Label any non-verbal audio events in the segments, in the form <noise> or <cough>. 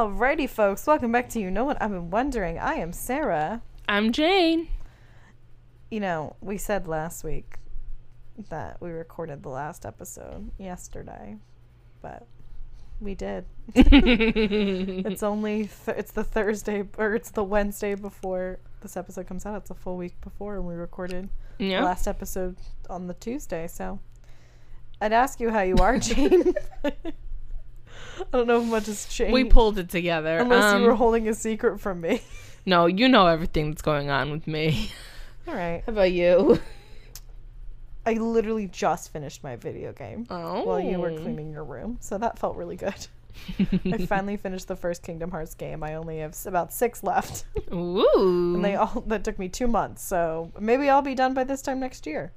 Alrighty, folks, welcome back to You Know What I've Been Wondering. I am Sarah. I'm Jane. You know, we said last week that we recorded the last episode yesterday, but we did. <laughs> it's only th- it's the Thursday or it's the Wednesday before this episode comes out. It's a full week before, and we recorded the last episode on the Tuesday. So I'd ask you how you are, <laughs> Jane. <laughs> I don't know if much has changed. We pulled it together. Unless Um, you were holding a secret from me. no, you know everything that's going on with me. <laughs> All right. How about you? I literally just finished my video game Oh. while you were cleaning your room, so that felt really good. I <laughs> finally finished the first Kingdom Hearts game. I only have about six left, <laughs> Ooh. and they all that took me two months. So maybe I'll be done by this time next year.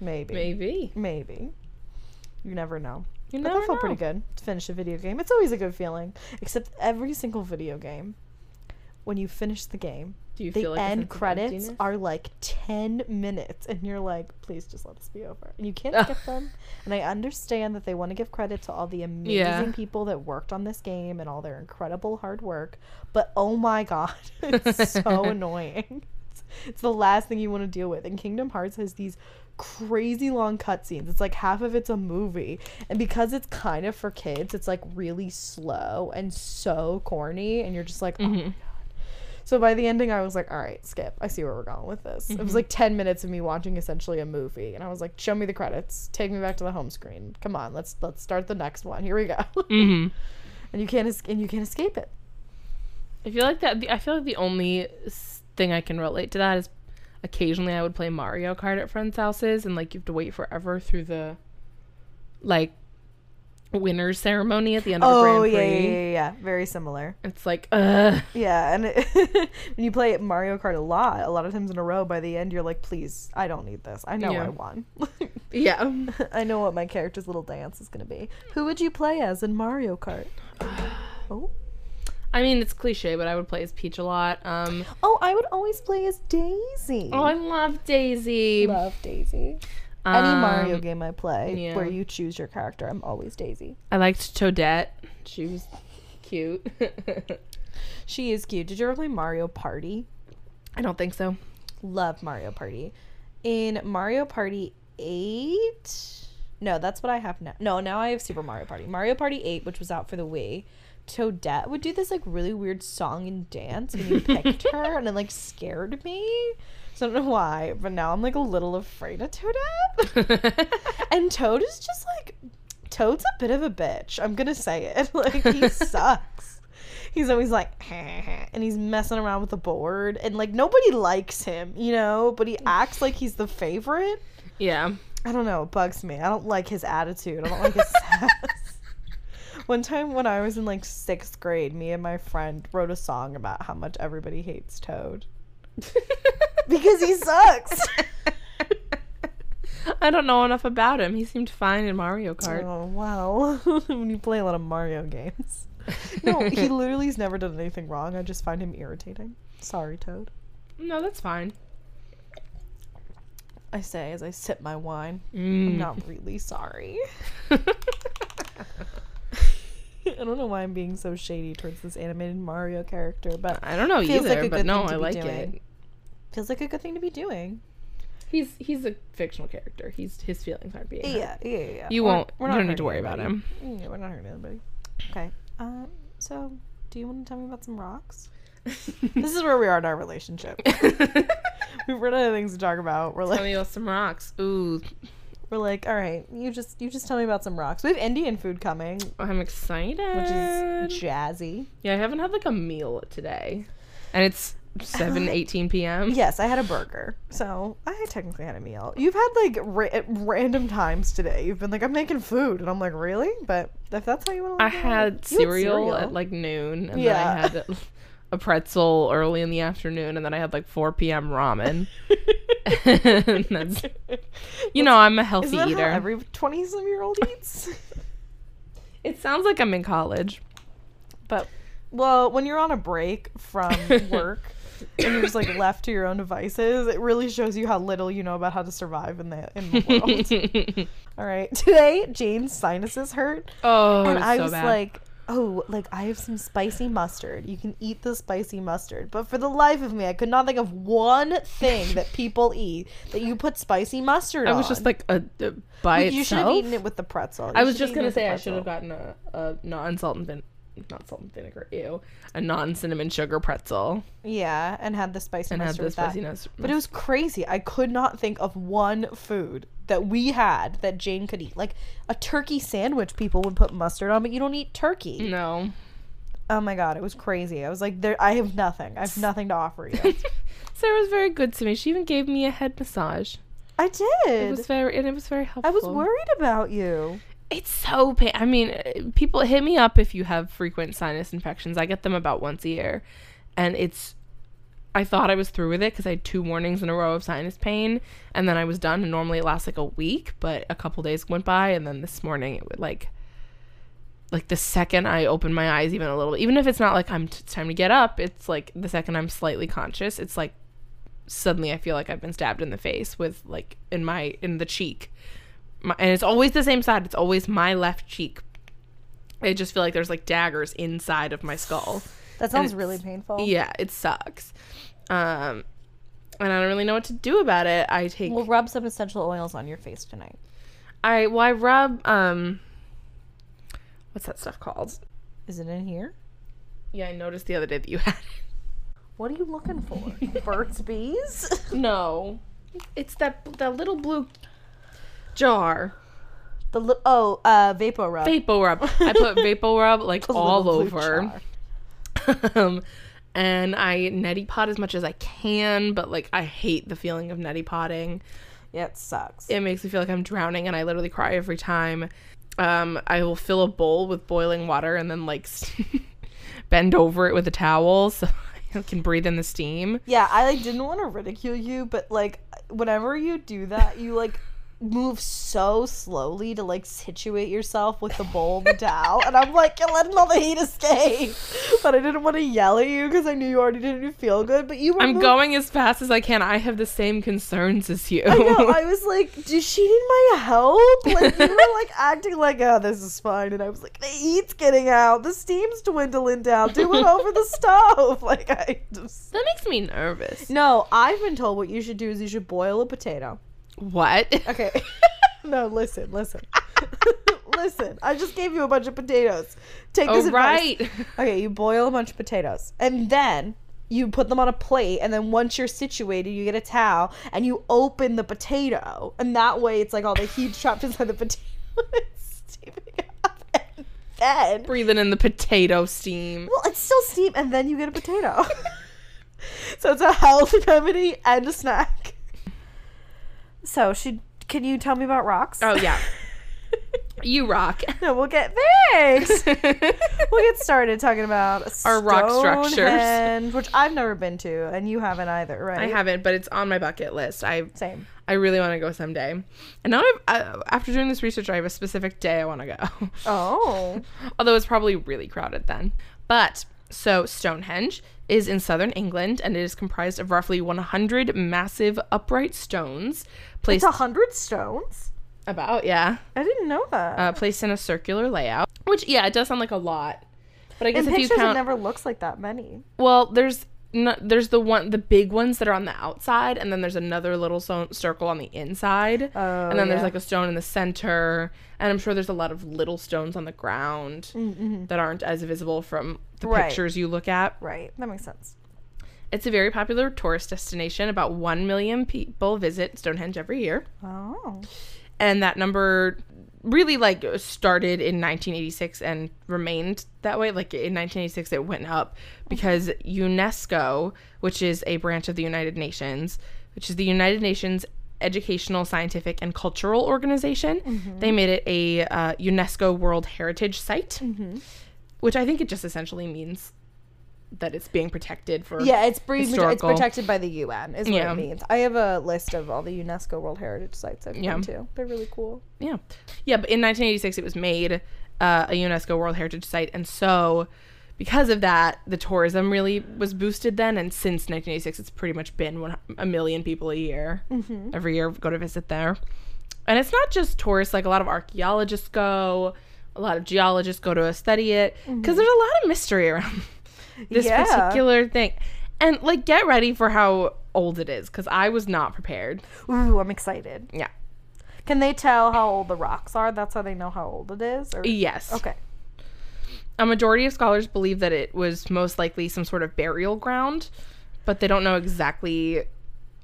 Maybe. Maybe. Maybe. You never know. You But that felt know. pretty good to finish a video game. It's always a good feeling. Except every single video game, when you finish the game, Do you the feel like end credits emptiness? are like 10 minutes and you're like please just let this be over and you can't <laughs> skip them and i understand that they want to give credit to all the amazing Yeah. people that worked on this game and all their incredible hard work but oh my <laughs> god it's so <laughs> annoying it's, it's the last thing you want to deal with and kingdom hearts has these crazy long cutscenes it's like half of it's a movie and because it's kind of for kids it's like really slow and so corny and you're just like oh Mhm. so by the ending, I was like, all right, skip. I see where we're going with this. It was like 10 minutes of me watching essentially a movie. And I was like, show me the credits. Take me back to the home screen. Come on, let's let's start the next one. Here we go. <laughs> Mhm. and you can't es- and you can't escape it. I feel like that. I feel like the only thing I can relate to that is occasionally I would play Mario Kart at friends' houses, and like you have to wait forever through the like winners ceremony at the end of Oh Grand yeah, yeah, yeah, yeah. Very similar. It's like, uh, Yeah, and it, <laughs> when you play Mario Kart a lot, a lot of times in a row, by the end, you're like, please, I don't need this. I know Yeah. I won. <laughs> yeah. <laughs> I know what my character's little dance is gonna be. Who would you play as in Mario Kart? <sighs> oh. I mean, it's cliche, but I would play as Peach a lot. Um, Oh, I would always play as Daisy. oh, I love Daisy. love Daisy. Any Mario Um, game I play yeah. where you choose your character, I'm always Daisy. I liked Toadette. She was cute. <laughs> She is cute. Did you ever play Mario Party? I don't think so. Love Mario Party. In Mario Party 8, no, that's what I have now. No, now I have Super Mario Party. Mario Party 8, which was out for the Wii. Toadette would do this like really weird song and dance when you picked her, and it like scared me. So I don't know why, but now I'm like a little afraid of Toadette. <laughs> And Toad is just like Toad's a bit of a bitch. I'm gonna say it. <laughs> Like he <laughs> sucks. He's always like and he's messing around with the board and like nobody likes him, you know, but he acts like he's the favorite. yeah. I don't know, it bugs me. I don't like his attitude. I don't like his sass. One time when I was in like sixth grade, me and my friend wrote a song about how much everybody hates Toad. <laughs> Because he sucks. I don't know enough about him. He seemed fine in Mario Kart. Oh wow! <laughs> when you play a lot of Mario games, <laughs> no, he literally has never done anything wrong. I just find him irritating. Sorry, Toad. No, that's fine. I say as I sip my wine. Mm. I'm not really sorry. <laughs> I don't know why I'm being so shady towards this animated Mario character, but I don't know Feels either, like a but good no, thing to I be like doing. it. feels like a good thing to be doing. He's he's a fictional character. He's his feelings aren't being hurt. Yeah, yeah, yeah. yeah. You We're- won't. we're you don't need to hurting worry about him. Yeah, we're not hurting anybody. Okay. Um. So, do you want to tell me about some rocks? <laughs> this is where we are in our relationship. <laughs> We've run out of things to talk about. We're Tell like, me about some rocks. Ooh, we're like, all right, you just you just tell me about some rocks. We have Indian food coming, oh, I'm excited. which is jazzy. yeah, I haven't had like a meal today, and it's seven <sighs> eighteen p.m. Yes, I had a burger, so I technically had a meal. You've had like ra- at random times today. You've been like, I'm making food, and I'm like, really? But if that's how you want to, I had cereal, at like noon, and Yeah. then I had <laughs> a pretzel early in the afternoon, and then I had like 4 p.m. ramen. <laughs> <laughs> And that's, you know, I'm a healthy eater. every twenty some year old eats? <laughs> it sounds like I'm in college. but well, when you're on a break from work and you're just like left to your own devices, it really shows you how little you know about how to survive in the in the world. All right, today Jane's sinuses hurt, oh, and I so was bad. like, oh, like I have some spicy mustard. You can eat the spicy mustard. But for the life of me, I could not think of one thing that <laughs> people eat that you put spicy mustard on. I on. was just like a, a by you should have itself. eaten it with the pretzel. You I was just gonna say I should have gotten a, a non-salt and vin- not salt and vinegar. Ew, a non-cinnamon sugar pretzel Yeah, and had the spicy and had mustard the with that. spiciness. But it was crazy. I could not think of one food that we had that Jane could eat. Like a turkey sandwich, people would put mustard on, but you don't eat turkey. no. Oh my god, it was crazy. I was like, there. I have nothing. I have nothing to offer you. <laughs> Sarah was very good to me. She even gave me a head massage. I did. It was very and it was very helpful. I was worried about you. It's so pain. I mean, uh, people hit me up if you have frequent sinus infections. I get them about once a year, and it's. I thought I was through with it because I had two mornings in a row of sinus pain, and then I was done. And normally it lasts like a week, but a couple days went by, and then this morning it would like. Like the second I open my eyes, even a little, even if it's not like I'm it's time to get up, it's like the second I'm slightly conscious, it's like suddenly I feel like I've been stabbed in the face with like in my in the cheek my, and it's always the same side. It's always my left cheek. I just feel like there's like daggers inside of my skull. That sounds really painful. Yeah, it sucks. Um, and I don't really know what to do about it. I take We'll rub some essential oils on your face tonight. I well I rub um, what's that stuff called? Is it in here? Yeah, I noticed the other day that you <laughs> had. What are you looking for? <laughs> Burt's Bees? <laughs> No, it's that that little blue jar. The li- oh, uh, Vapor Rub. Vapor rub. I put vapor rub like The all little blue over. jar. Um, and I neti pot as much as I can, but like I hate the feeling of neti potting. Yeah, it sucks. It makes me feel like I'm drowning, and I literally cry every time. Um, I will fill a bowl with boiling water and then like <laughs> bend over it with a towel so <laughs> I can breathe in the steam. yeah, I like didn't want to ridicule you, but like whenever you do that, you like move so slowly to like situate yourself with the bowl of the towel, and I'm like, you're letting all the heat escape. But I didn't want to yell at you because I knew you already didn't feel good. But you were I'm mov- going as fast as I can. I have the same concerns as you. I know. I <laughs> was like, "Does she need my help?" Like you were like <laughs> acting like, "Oh, this is fine," and I was like, "The heat's getting out. The steam's dwindling down. Do it over the <laughs> stove." Like I just. that makes me nervous. No, I've been told what you should do is you should boil a potato. What? Okay. <laughs> <laughs> no, listen, listen. <laughs> listen. I just gave you a bunch of potatoes. Take this Oh advice. right. Okay, you boil a bunch of potatoes. And then you put them on a plate and then once you're situated, you get a towel and you open the potato. And that way it's like all the heat trapped inside the potato is steaming up. And then Breathing in the potato steam. well, it's still steam and then you get a potato. so it's a health remedy and a snack. So, should can you tell me about rocks? Oh yeah. <laughs> You rock. No, we'll get thanks. <laughs> we'll get started talking about Our rock structures. Which I've never been to, and you haven't either, right? I haven't, but it's on my bucket list. I Same. I really want to go someday. And now I've, uh, after doing this research, I have a specific day I want to go. Oh, <laughs> Although it's probably really crowded then. But so Stonehenge is in southern England and it is comprised of roughly 100 massive upright stones placed it's a hundred stones. about yeah, I didn't know that. uh, placed in a circular layout. Which yeah, it does sound like a lot. But I guess In if you count it never looks like that many. Well, there's no, there's the one the big ones that are on the outside, and then there's another little so- circle on the inside, Oh, and then there's like a stone in the center, and I'm sure there's a lot of little stones on the ground that aren't as visible from the Mm-hmm. Right. pictures you look at. Right, that makes sense. It's a very popular tourist destination. About one million people visit Stonehenge every year, Oh, and that number really like started in 1986 and remained that way. Like in 1986 it went up because UNESCO which is a branch of the United Nations which is the United Nations educational scientific and cultural organization they made it a uh, UNESCO World Heritage Site which I think it just essentially means that it's being protected for yeah, it's, it's protected by the UN, is what Yeah. it means. I have a list of all the UNESCO World Heritage sites I've Yeah. been to. They're really cool. Yeah. Yeah, but in 1986 it was made uh, a UNESCO World Heritage Site and so because of that the tourism really was boosted then and since 1986 it's pretty much been one, a million people a year Mm-hmm. every year go to visit there. And it's not just tourists like a lot of archaeologists go A lot of geologists go to study it because there's a lot of mystery around this Yeah. particular thing. And like, get ready for how old it is because I was not prepared. Ooh, I'm excited. Yeah. Can they tell how old the rocks are? That's how they know how old it is? Or Yes. Okay. A majority of scholars believe that it was most likely some sort of burial ground, but they don't know exactly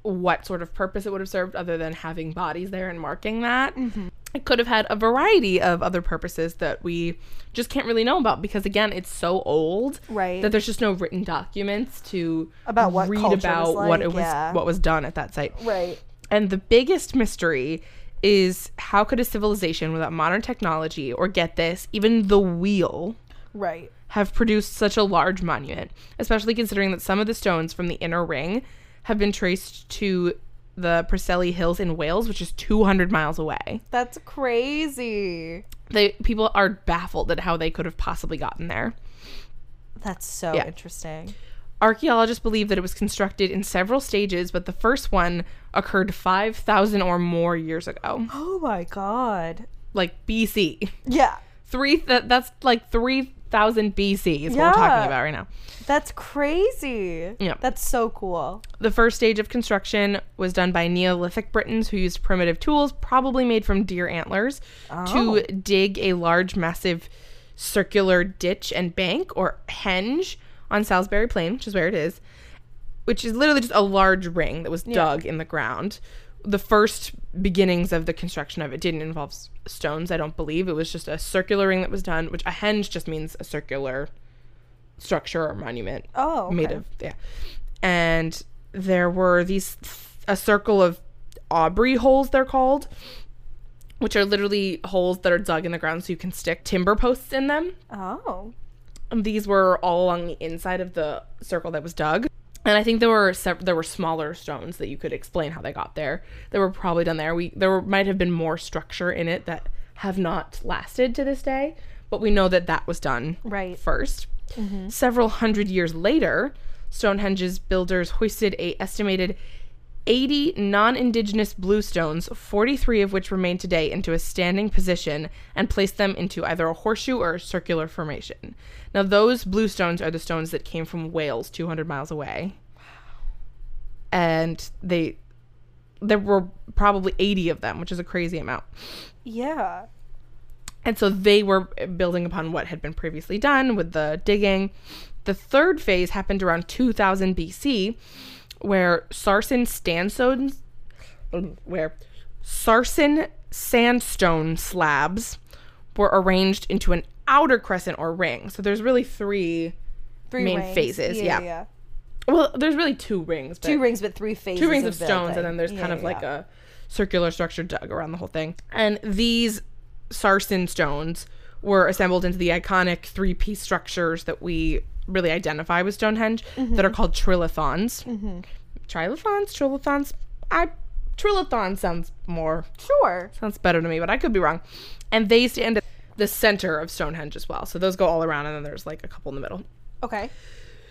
what sort of purpose it would have served other than having bodies there and marking that. Mm-hmm. It could have had a variety of other purposes that we just can't really know about because again, it's so old Right. that there's just no written documents to About what read about what it was yeah. what was done at that site. Right. And the biggest mystery is how could a civilization without modern technology or get this, even the wheel Right. have produced such a large monument, especially considering that some of the stones from the inner ring have been traced to the Preseli Hills in Wales, which is 200 miles away. That's crazy. They people are baffled at how they could have possibly gotten there. That's so Yeah. interesting. Archaeologists believe that it was constructed in several stages, but the first one occurred 5,000 or more years ago, Oh my god. like BC. Yeah. Three that that's like 3,000 BC is what we're talking about right now. That's crazy. Yeah. That's so cool. The first stage of construction was done by Neolithic Britons who used primitive tools, probably made from deer antlers, Oh. to dig a large, massive circular ditch and bank or henge on Salisbury Plain, which is where it is, which is literally just a large ring that was dug in the ground. The first beginnings of the construction of it didn't involve s- stones, I don't believe. It was just a circular ring that was done, which a henge just means a circular structure or monument Oh. made of yeah and there were these a circle of aubrey holes they're called which are literally holes that are dug in the ground so you can stick timber posts in them Oh. and these were all along the inside of the circle that was dug and I think there were sev- there were smaller stones that you could explain how they got there. They were probably done there. We there were, might have been more structure in it that have not lasted to this day, but we know that that was done Right. 1st mm-hmm. Several hundred years later, Stonehenge's builders hoisted a estimated 80 non-indigenous bluestones, 43 of which remain today, into a standing position and placed them into either a horseshoe or a circular formation. Now, those bluestones are the stones that came from Wales, 200 miles away, and they there were probably 80 of them, which is a crazy amount. Yeah. And so they were building upon what had been previously done with the digging. The third phase happened around 2000 BC, where Sarsen sandstones, um, where Sarsen sandstone slabs were arranged into an outer crescent or ring. So there's really three. Three Main rings. phases, yeah. yeah. Well, there's really two rings. But Two rings, but three phases. two rings of building. stones, and then there's kind Yeah, of like yeah. a circular structure dug around the whole thing. And these sarsen stones were assembled into the iconic three piece structures that we really identify with Stonehenge Mm-hmm. that are called trilithons. Trilithons, trilithons. I trilithon sounds more Sure. sounds better to me, but I could be wrong. And they stand at the center of Stonehenge as well. So those go all around, and then there's like a couple in the middle. Okay.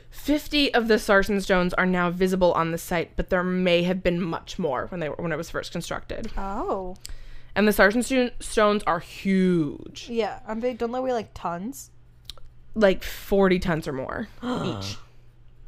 50 of the sarsen stones are now visible on the site, but there may have been much more when they were when it was first constructed. Oh. And the sarsen stones are huge, Yeah. I'm big. Don't they weigh like tons? Like 40 tons or more <gasps> each.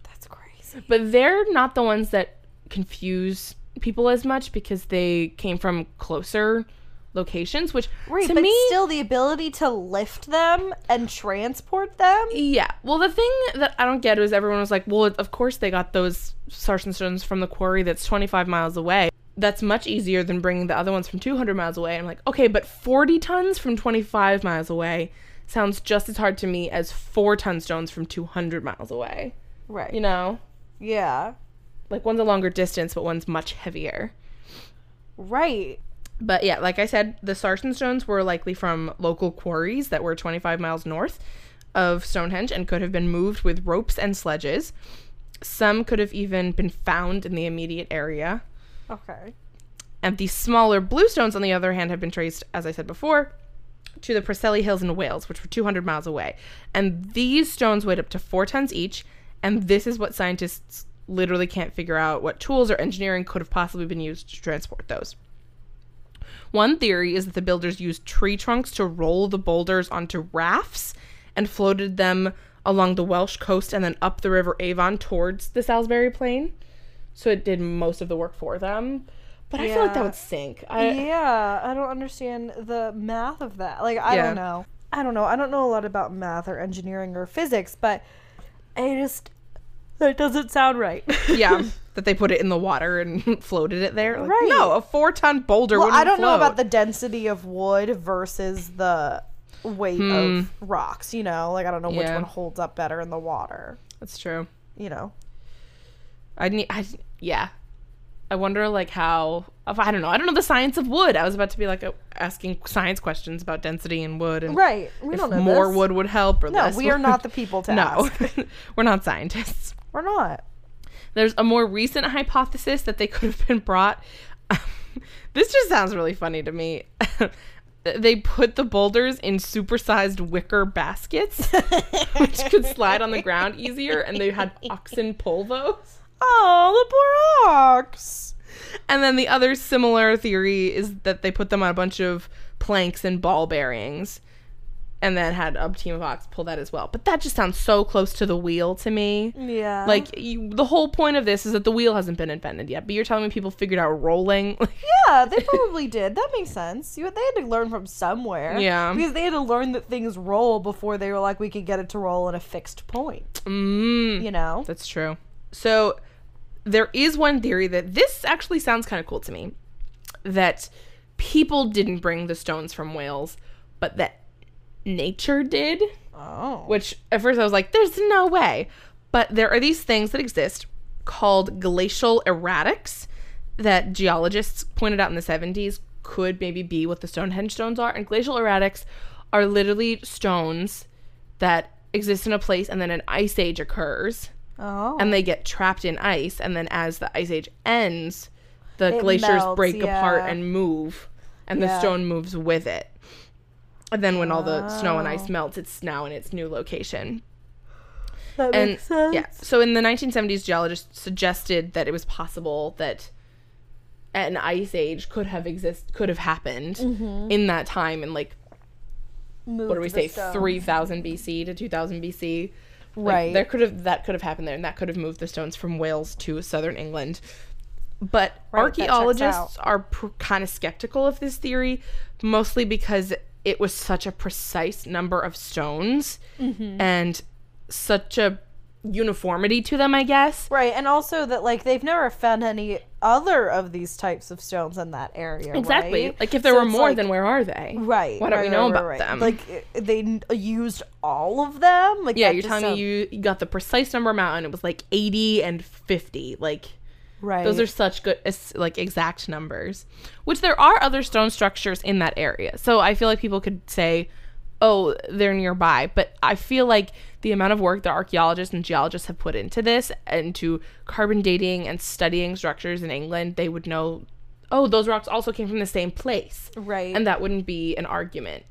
That's crazy. But they're not the ones that confuse people as much because they came from closer locations, which Right, to but me still the ability to lift them and transport them. Yeah. Well, the thing that I don't get is everyone was like, well, of course they got those sarsen stones from the quarry that's 25 miles away. That's much easier than bringing the other ones from 200 miles away. I'm like, okay, but 40 tons from 25 miles away sounds just as hard to me as 4 ton stones from 200 miles away. Right. You know? Yeah. Like one's a longer distance, but one's much heavier. Right. But yeah, like I said, the sarsen stones were likely from local quarries that were 25 miles north of Stonehenge and could have been moved with ropes and sledges. Some could have even been found in the immediate area. Okay. And the smaller blue stones, on the other hand, have been traced, as I said before, to the Preseli Hills in Wales, which were 200 miles away. And these stones weighed up to four tons each. And this is what scientists literally can't figure out what tools or engineering could have possibly been used to transport those. One theory is that the builders used tree trunks to roll the boulders onto rafts and floated them along the Welsh coast and then up the River Avon towards the Salisbury Plain. So it did most of the work for them. But I feel like that would sink. I, yeah, I don't understand the math of that. Like, I Yeah. don't know. I don't know. I don't know a lot about math or engineering or physics, but I just that doesn't sound right. yeah, <laughs> that they put it in the water and <laughs> floated it there. Like, Right. No, a four ton boulder well, I don't know about the density of wood versus the weight of rocks. You know, like I don't know which Hmm. One holds up better in the water. That's true. You know. I need. I yeah. I wonder like how. I don't know. I don't know the science of wood. I was about to be like uh, asking science questions about density and wood and Right. We don't know more this. wood would help or No, less. No, we are wood. not the people to <laughs> no, <laughs> we're not scientists. We're not. There's a more recent hypothesis that they could have been brought. <laughs> this just sounds really funny to me. they put the boulders in supersized wicker baskets, which could slide on the ground easier, and they had oxen pull those. Oh, the poor ox. And then the other similar theory is that they put them on a bunch of planks and ball bearings and then had a team of ox pull that as well. But that just sounds so close to the wheel to me. Yeah. Like you, the whole point of this is that the wheel hasn't been invented yet, but you're telling me people figured out rolling. <laughs> Yeah, they <laughs> probably did. That makes sense. You, they had to learn from somewhere. Yeah. Because they had to learn that things roll before they were like, we could get it to roll at a fixed point. mm, You know? That's true. So there is one theory that this actually sounds kind of cool to me that people didn't bring the stones from Wales, but that nature did. Oh. which at first I was like, there's no way. But there are these things that exist called glacial erratics that geologists pointed out in the 70s could maybe be what the Stonehenge stones are. And glacial erratics are literally stones that exist in a place and then an ice age occurs Oh. and they get trapped in ice. And then as the ice age ends, the It glaciers melts, break apart and move, and the stone moves with it. And then when all the snow and ice melts, it's now in its new location. that And makes sense. yeah, so in the 1970s, geologists suggested that it was possible that an ice age could have exist could have happened Mm-hmm. in that time in like Moved what do we say 3000 BC to 2000 BC. Like, Right. there could have that could have happened there and that could have moved the stones from Wales to southern England. But Right, archaeologists are pr- kind of skeptical of this theory mostly because it was such a precise number of stones Mm-hmm. and such a uniformity to them, I guess. Right, and also that like they've never found any other of these types of stones in that area. Exactly. right? Like if there So were more, like- then where are they? Right. What don't right, we know right, about right. them? Like eh, they used all of them. Like yeah, you're telling sound- me you, you got the precise number amount and it was like 80 and 50. Like right. those are such good like exact numbers. Which there are other stone structures in that area. So I feel like people could say, "Oh, they're nearby." But I feel like the amount of work that archaeologists and geologists have put into this into carbon dating and studying structures in England, they would know, "Oh, those rocks also came from the same place." right. And that wouldn't be an argument.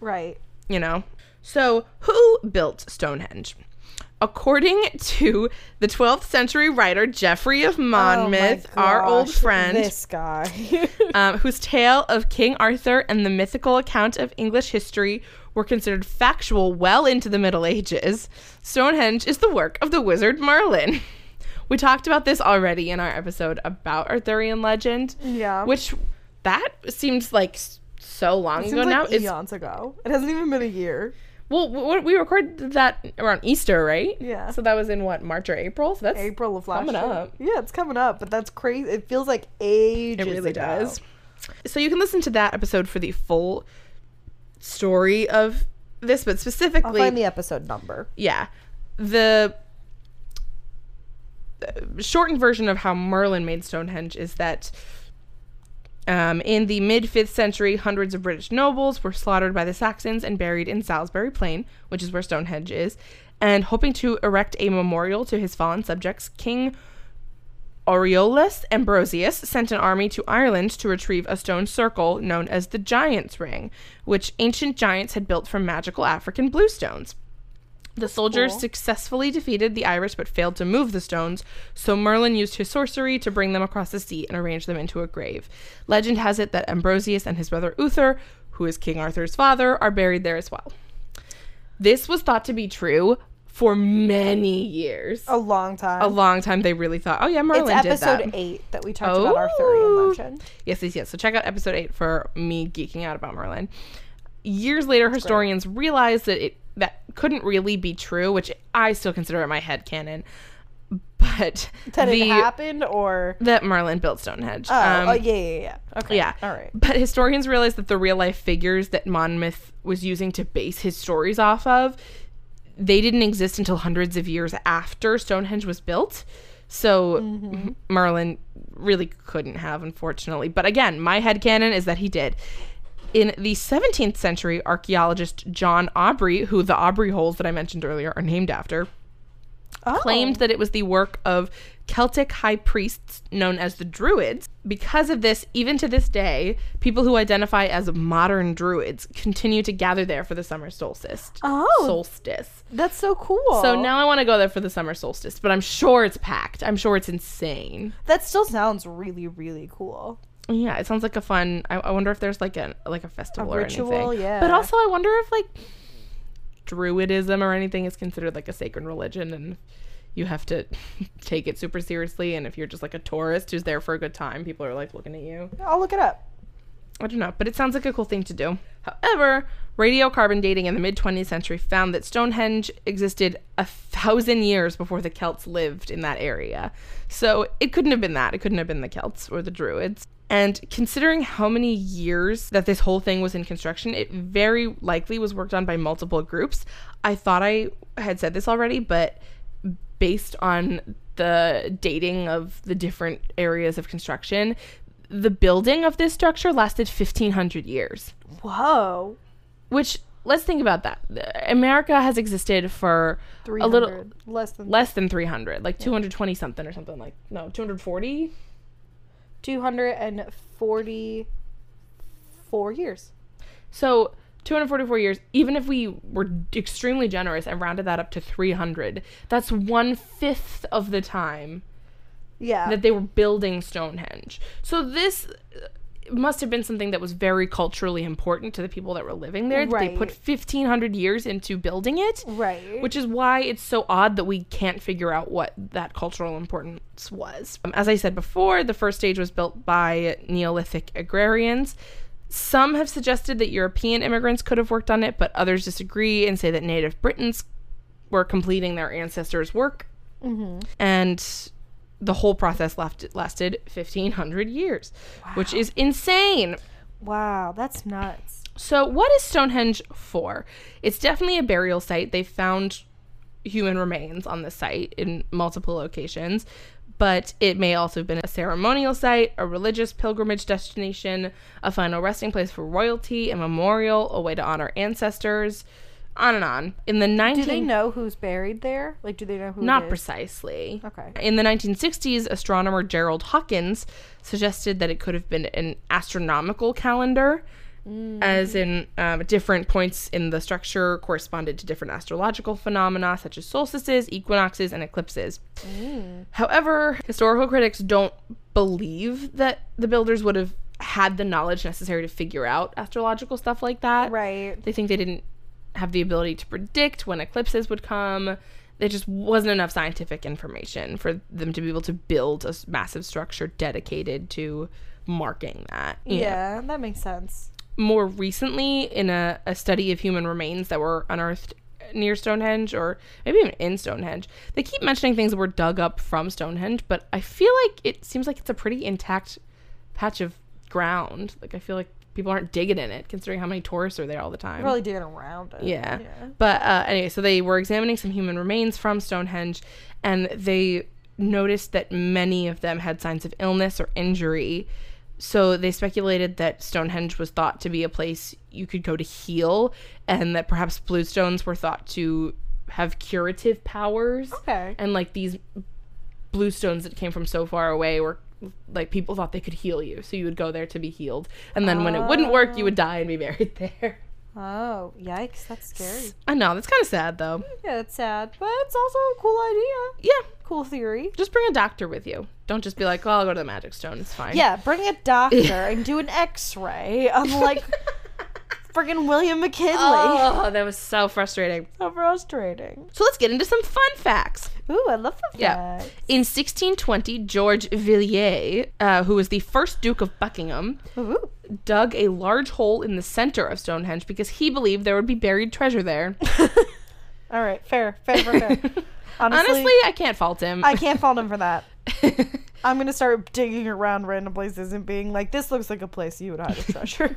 right. you know. So, who built Stonehenge? According to the 12th century writer Geoffrey of Monmouth, Oh our old friend, This guy. <laughs> um, whose tale of King Arthur and the mythical account of English history were considered factual well into the Middle Ages, Stonehenge is the work of the wizard Merlin. We talked about this already in our episode about Arthurian legend, yeah. which that seems like so long ago like now. It's eons ago. It hasn't even been a year. Well, we recorded that around Easter, right? Yeah. So that was in what March or April. So that's April of last coming year. up. Yeah, it's coming up, but that's crazy. It feels like ages. It really ago. does. So you can listen to that episode for the full story of this, but I'll specifically, find the episode number. yeah, the shortened version of how Merlin made Stonehenge is that. Um, in the mid 5th century, hundreds of British nobles were slaughtered by the Saxons and buried in Salisbury Plain, which is where Stonehenge is. And hoping to erect a memorial to his fallen subjects, King Aurelius Ambrosius sent an army to Ireland to retrieve a stone circle known as the Giant's Ring, which ancient giants had built from magical African bluestones. The soldiers cool. successfully defeated the Irish but failed to move the stones, so Merlin used his sorcery to bring them across the sea and arrange them into a grave. Legend has it that Ambrosius and his brother Uther, who is King Arthur's father, are buried there as well. This was thought to be true for many years. A long time. A long time they really thought, oh yeah, Merlin it's did episode eight that we talked about Arthurian Oh. legend. Yes, yes, yes. So check out episode eight for me geeking out about Merlin. Years later, historians realized that it that couldn't really be true, which I still consider it my head canon. But That the it happened, or that Merlin built Stonehenge. oh, Um, oh yeah, yeah, yeah. Okay, yeah. all right. But historians realized that the real life figures that Monmouth was using to base his stories off of, they didn't exist until hundreds of years after Stonehenge was built. So M- Merlin really couldn't have, unfortunately. But again, my headcanon is that he did. In the 17th century, archaeologist John Aubrey, who the Aubrey holes that I mentioned earlier are named after, Oh. claimed that it was the work of Celtic high priests known as the Druids. Because of this, even to this day, people who identify as modern Druids continue to gather there for the summer solstice. Oh. Solstice. That's so cool. So now I want to go there for the summer solstice, but I'm sure it's packed. I'm sure it's insane. that still sounds really, really cool. Yeah, it sounds like a fun. I, I wonder if there's like a like a festival or ritual, anything. yeah. But also, I wonder if like Druidism or anything is considered like a sacred religion, and you have to <laughs> take it super seriously. And if you're just like a tourist who's there for a good time, people are like looking at you. I'll look it up. I don't know, but it sounds like a cool thing to do. However, radiocarbon dating in the mid 20th century found that Stonehenge existed a thousand years before the Celts lived in that area. So it couldn't have been that. It couldn't have been the Celts or the Druids. And considering how many years that this whole thing was in construction, it very likely was worked on by multiple groups. I thought I had said this already, but based on the dating of the different areas of construction, the building of this structure lasted 1500 years. Whoa. Which let's think about that. America has existed for a little less than less than 300, like 220 something or something like no, 240. Two hundred and forty-four years. So 244 years, even if we were extremely generous and rounded that up to 300, that's one fifth of the time Yeah. that they were building Stonehenge. So this must have been something that was very culturally important to the people that were living there. They put 1500 years into building it, right. which is why it's so odd that we can't figure out what that cultural importance was. Um, as I said before, the first stage was built by Neolithic agrarians. Some have suggested that European immigrants could have worked on it, but others disagree and say that native Britons were completing their ancestors' work. And the whole process left, lasted 1500 years, which is insane. wow, that's nuts. So, what is Stonehenge for? It's definitely a burial site. They found human remains on the site in multiple locations, but it may also have been a ceremonial site, a religious pilgrimage destination, a final resting place for royalty, a memorial, a way to honor ancestors, on and on. In the 19 Do they know who's buried there? Like, do they know who? not is? precisely. Okay. In the 1960s, astronomer Gerald Hawkins suggested that it could have been an astronomical calendar, as in um, different points in the structure corresponded to different astrological phenomena, such as solstices, equinoxes, and eclipses. However, historical critics don't believe that the builders would have had the knowledge necessary to figure out astrological stuff like that. Right. They think they didn't have the ability to predict when eclipses would come. There just wasn't enough scientific information for them to be able to build a massive structure dedicated to marking that. you know. Yeah, that makes sense. More recently, in a, a study of human remains that were unearthed near Stonehenge or maybe even in Stonehenge, they keep mentioning things that were dug up from Stonehenge, but I feel like it seems like it's a pretty intact patch of ground. Like, I feel like people aren't digging in it considering how many tourists are there all the time. Probably digging around it. Yeah. But uh, anyway, so they were examining some human remains from Stonehenge, and they noticed that many of them had signs of illness or injury. So they speculated that Stonehenge was thought to be a place you could go to heal, and that perhaps bluestones were thought to have curative powers. Okay. And like these bluestones that came from so far away were like people thought they could heal you, so you would go there to be healed, and then when it wouldn't work, you would die and be <laughs> buried there. Oh, yikes! That's scary. I know that's kind of sad though. Yeah, it's sad, but it's also a cool idea. Yeah, Cool theory. just bring a doctor with you. Don't just be like, "Well, I'll go to the Magic Stone. It's fine." Yeah, bring a <laughs> doctor and do an X-ray, unlike <laughs> friggin' William McKinley. Oh, that was so frustrating. So frustrating. So let's get into some fun facts. Ooh, I love the Yeah. facts. In 1620, George Villiers, uh, who was the first Duke of Buckingham, Ooh. dug a large hole in the center of Stonehenge because he believed there would be buried treasure there. <laughs> All right, fair, fair, fair, fair. <laughs> Honestly, Honestly, I can't fault him. I can't fault him for that. <laughs> I'm gonna start digging around random places and being like, "This looks like a place you would hide a treasure,"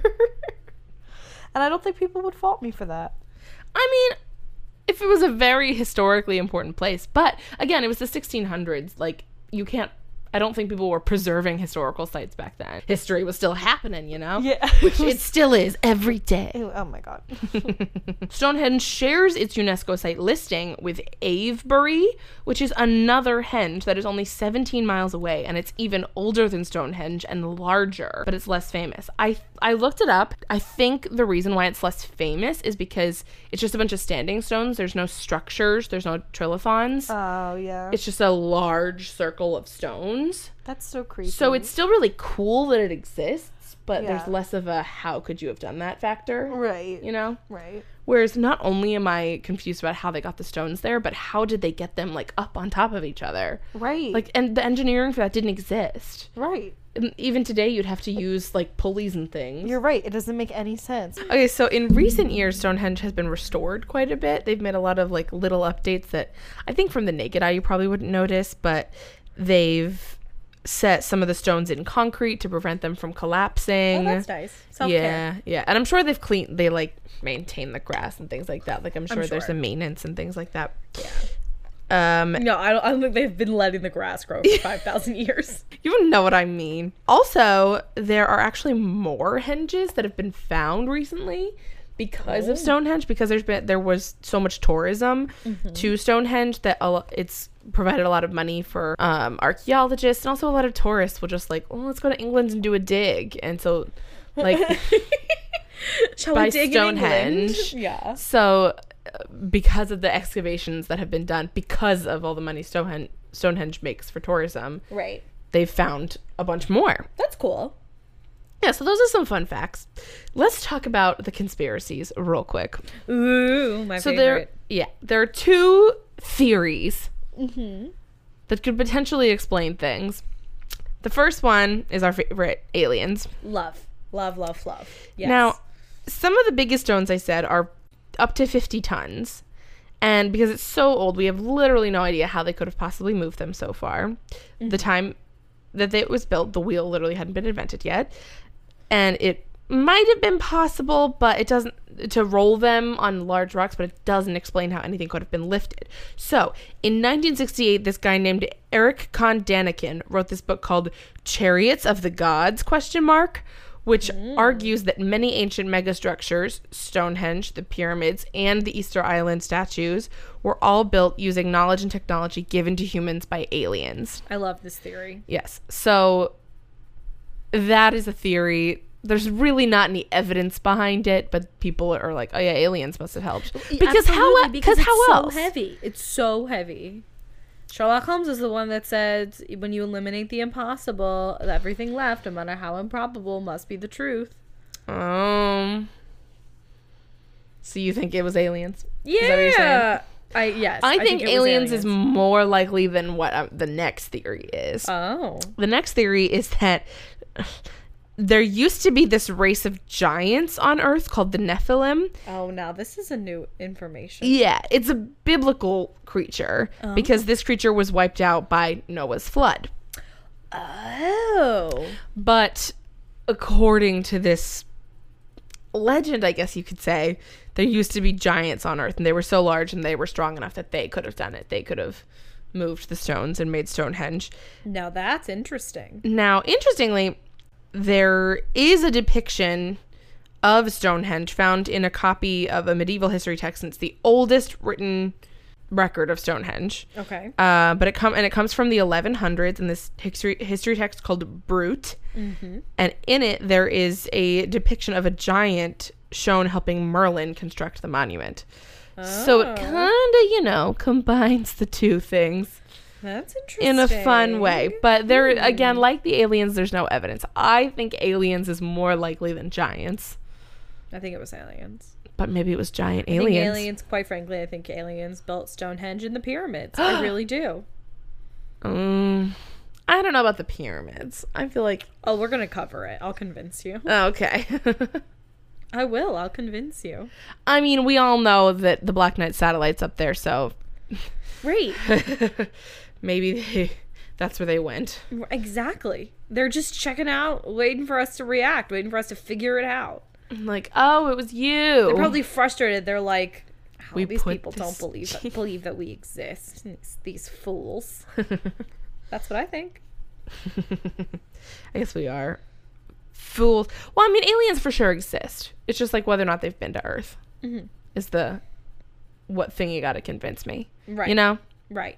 and I don't think people would fault me for that. I mean, if it was a very historically important place, but again, it was the 1600s. Like, you can't. I don't think people were preserving historical sites back then. History was still happening, you know? Yeah. <laughs> Which it <laughs> still is every day. Oh my god. <laughs> Stonehenge shares its UNESCO site listing with Avebury, which is another henge that is only 17 miles away, and it's even older than Stonehenge and larger, but it's less famous. I I looked it up. I think the reason why it's less famous is because it's just a bunch of standing stones. There's no structures. There's no trilithons. Oh yeah. it's just a large circle of stones. That's so creepy. So it's still really cool that it exists, but there's less of a how could you have done that factor. right. You know? Right. Whereas not only am I confused about how they got the stones there, but how did they get them like up on top of each other? Right. Like, and the engineering for that didn't exist. right. Even today, you'd have to use like pulleys and things. You're right. It doesn't make any sense. Okay, so in recent years, Stonehenge has been restored quite a bit. They've made a lot of like little updates that I think from the naked eye you probably wouldn't notice, but they've set some of the stones in concrete to prevent them from collapsing. Oh, that's nice. Yeah, yeah, and I'm sure they've cleaned. They like maintain the grass and things like that. Like I'm sure, there's sure. some maintenance and things like that. Yeah. Um, No, I don't, I don't think they've been letting the grass grow for <laughs> 5,000 years. you know what I mean. Also, there are actually more henges that have been found recently because of Stonehenge. Because there's been there was so much tourism to Stonehenge that a, it's provided a lot of money for um, archaeologists and also a lot of tourists will just like, oh, let's go to England and do a dig, and so like. <laughs> Shall By we dig Stonehenge. <laughs> Yeah. So, uh, because of the excavations that have been done, because of all the money Stonehenge, Stonehenge makes for tourism, Right. they've found a bunch more. That's cool. Yeah, so those are some fun facts. Let's talk about the conspiracies real quick. Ooh, my So there, yeah, there are two theories Mm-hmm. that could potentially explain things. The first one is our favorite aliens. Love. Love, love, love. Yes. Now, some of the biggest stones I said are up to 50 tons. And because it's so old, we have literally no idea how they could have possibly moved them so far. The time that it was built, the wheel literally hadn't been invented yet. And it might have been possible, but it doesn't to roll them on large rocks, but it doesn't explain how anything could have been lifted. So, in 1968, this guy named Eric von Daniken wrote this book called Chariots of the Gods question mark which mm. argues that many ancient megastructures, Stonehenge, the pyramids, and the Easter Island statues, were all built using knowledge and technology given to humans by aliens. I love this theory. Yes. So that is a theory. There's really not any evidence behind it, but people are like, "Oh yeah, aliens must have helped." Because how? e- Because how else? It's so heavy. It's so heavy. Sherlock Holmes is the one that said when you eliminate the impossible, everything left, no matter how improbable, must be the truth. Um. So you think it was aliens? Yeah. that what you're saying? I yes. I, think, it was aliens, is more likely than what um, the next theory is. Oh. the next theory is that there used to be this race of giants on Earth called the Nephilim. Oh, now this is a new information. Yeah, it's a biblical creature oh. because this creature was wiped out by Noah's flood. Oh. But according to this legend, I guess you could say, there used to be giants on Earth and they were so large and they were strong enough that they could have done it. They could have moved the stones and made Stonehenge. Now that's interesting. Now, interestingly, there is a depiction of Stonehenge found in a copy of a medieval history text. And it's the oldest written record of Stonehenge. Okay. Uh, but it come and it comes from the 1100s in this history history text called Brut, and in it there is a depiction of a giant shown helping Merlin construct the monument. So it Oh. kind of, you know, combines the two things That's interesting. in a fun way. But there, Hmm. again, like the aliens, there's no evidence. I think aliens is more likely than giants. I think it was aliens. But maybe it was giant aliens. aliens, quite frankly, I think aliens built Stonehenge and the pyramids. <gasps> I really do. Um, I don't know about the pyramids. I feel like Oh, we're gonna cover it. I'll convince you. okay. <laughs> I will. I'll convince you. I mean, we all know that the Black Knight satellite's up there, so Right. <laughs> maybe they, <laughs> that's where they went. exactly. They're just checking out, waiting for us to react, waiting for us to figure it out. Like, oh, it was you. They're probably frustrated. They're like, how We these people don't believe <laughs> believe that we exist. These, these fools. <laughs> That's what I think. I guess we are fools. Well, I mean, aliens for sure exist. It's just like whether or not they've been to Earth Mhm. is the what thing you got to convince me. Right. You know. Right.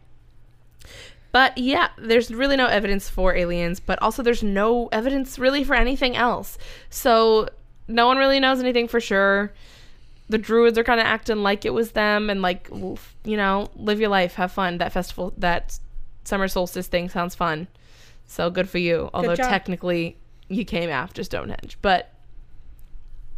But yeah, there's really no evidence for aliens, but also there's no evidence really for anything else. So no one really knows anything for sure. The druids are kind of acting like it was them and like, you know, live your life, have fun. That festival, that summer solstice thing sounds fun. So good for you. Although job. technically you came after Stonehenge, but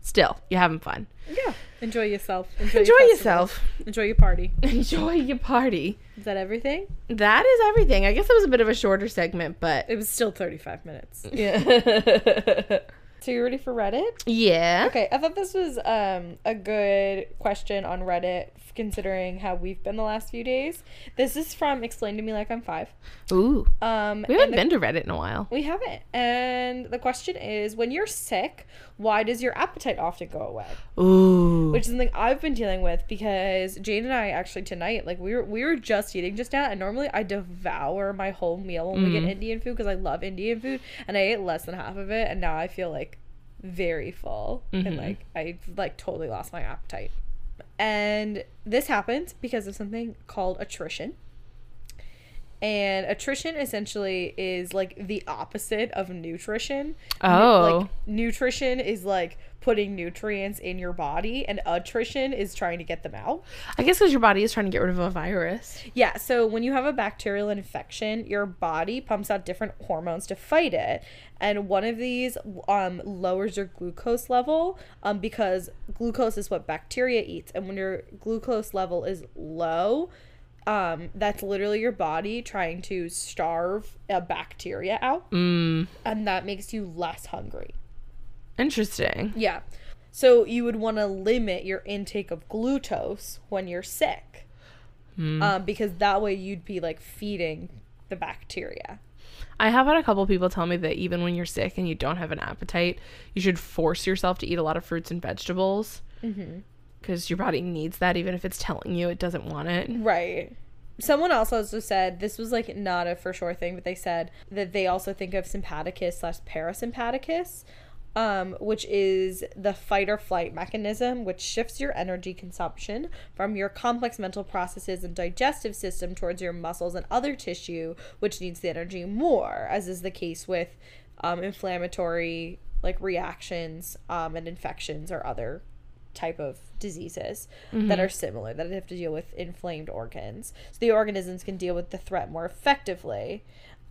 still, you're having fun. Yeah. Enjoy yourself. Enjoy, Enjoy your yourself. Enjoy your party. <laughs> Enjoy your party. Is that everything? That is everything. I guess it was a bit of a shorter segment, but It was still 35 minutes. <laughs> yeah. So you ready for Reddit? yeah. Okay, I thought this was um, a good question on Reddit, considering how we've been the last few days. This is from Explain to Me Like I'm Five. Ooh. Um, We haven't the- been to Reddit in a while. We haven't. And the question is, when you're sick, why does your appetite often go away? Ooh. Which is something I've been dealing with because Jane and I actually tonight, like we were we were just eating just now, and normally I devour my whole meal when we get Mhm. Indian food because I love Indian food, and I ate less than half of it, and now I feel like very full Mhm. and like I like totally lost my appetite. And this happens because of something called attrition. And attrition essentially is like the opposite of nutrition. Oh. Like nutrition is like putting nutrients in your body and attrition is trying to get them out. I guess because your body is trying to get rid of a virus. Yeah, so when you have a bacterial infection, your body pumps out different hormones to fight it. And one of these um, lowers your glucose level um, because glucose is what bacteria eats. And when your glucose level is low, um, that's literally your body trying to starve a bacteria out. Mm. And that makes you less hungry. Interesting. Yeah. So you would want to limit your intake of glucose when you're sick. Mm. Um, because that way you'd be like feeding the bacteria. I have had a couple people tell me that even when you're sick and you don't have an appetite, you should force yourself to eat a lot of fruits and vegetables Mm-hmm. Because your body needs that, even if it's telling you it doesn't want it. Right. Someone else also said this was like not a for sure thing, but they said that they also think of sympathicus slash parasympathicus, um, which is the fight or flight mechanism, which shifts your energy consumption from your complex mental processes and digestive system towards your muscles and other tissue, which needs the energy more, as is the case with um, inflammatory like reactions um, and infections or other type of diseases that are similar that have to deal with inflamed organs. So the organisms can deal with the threat more effectively.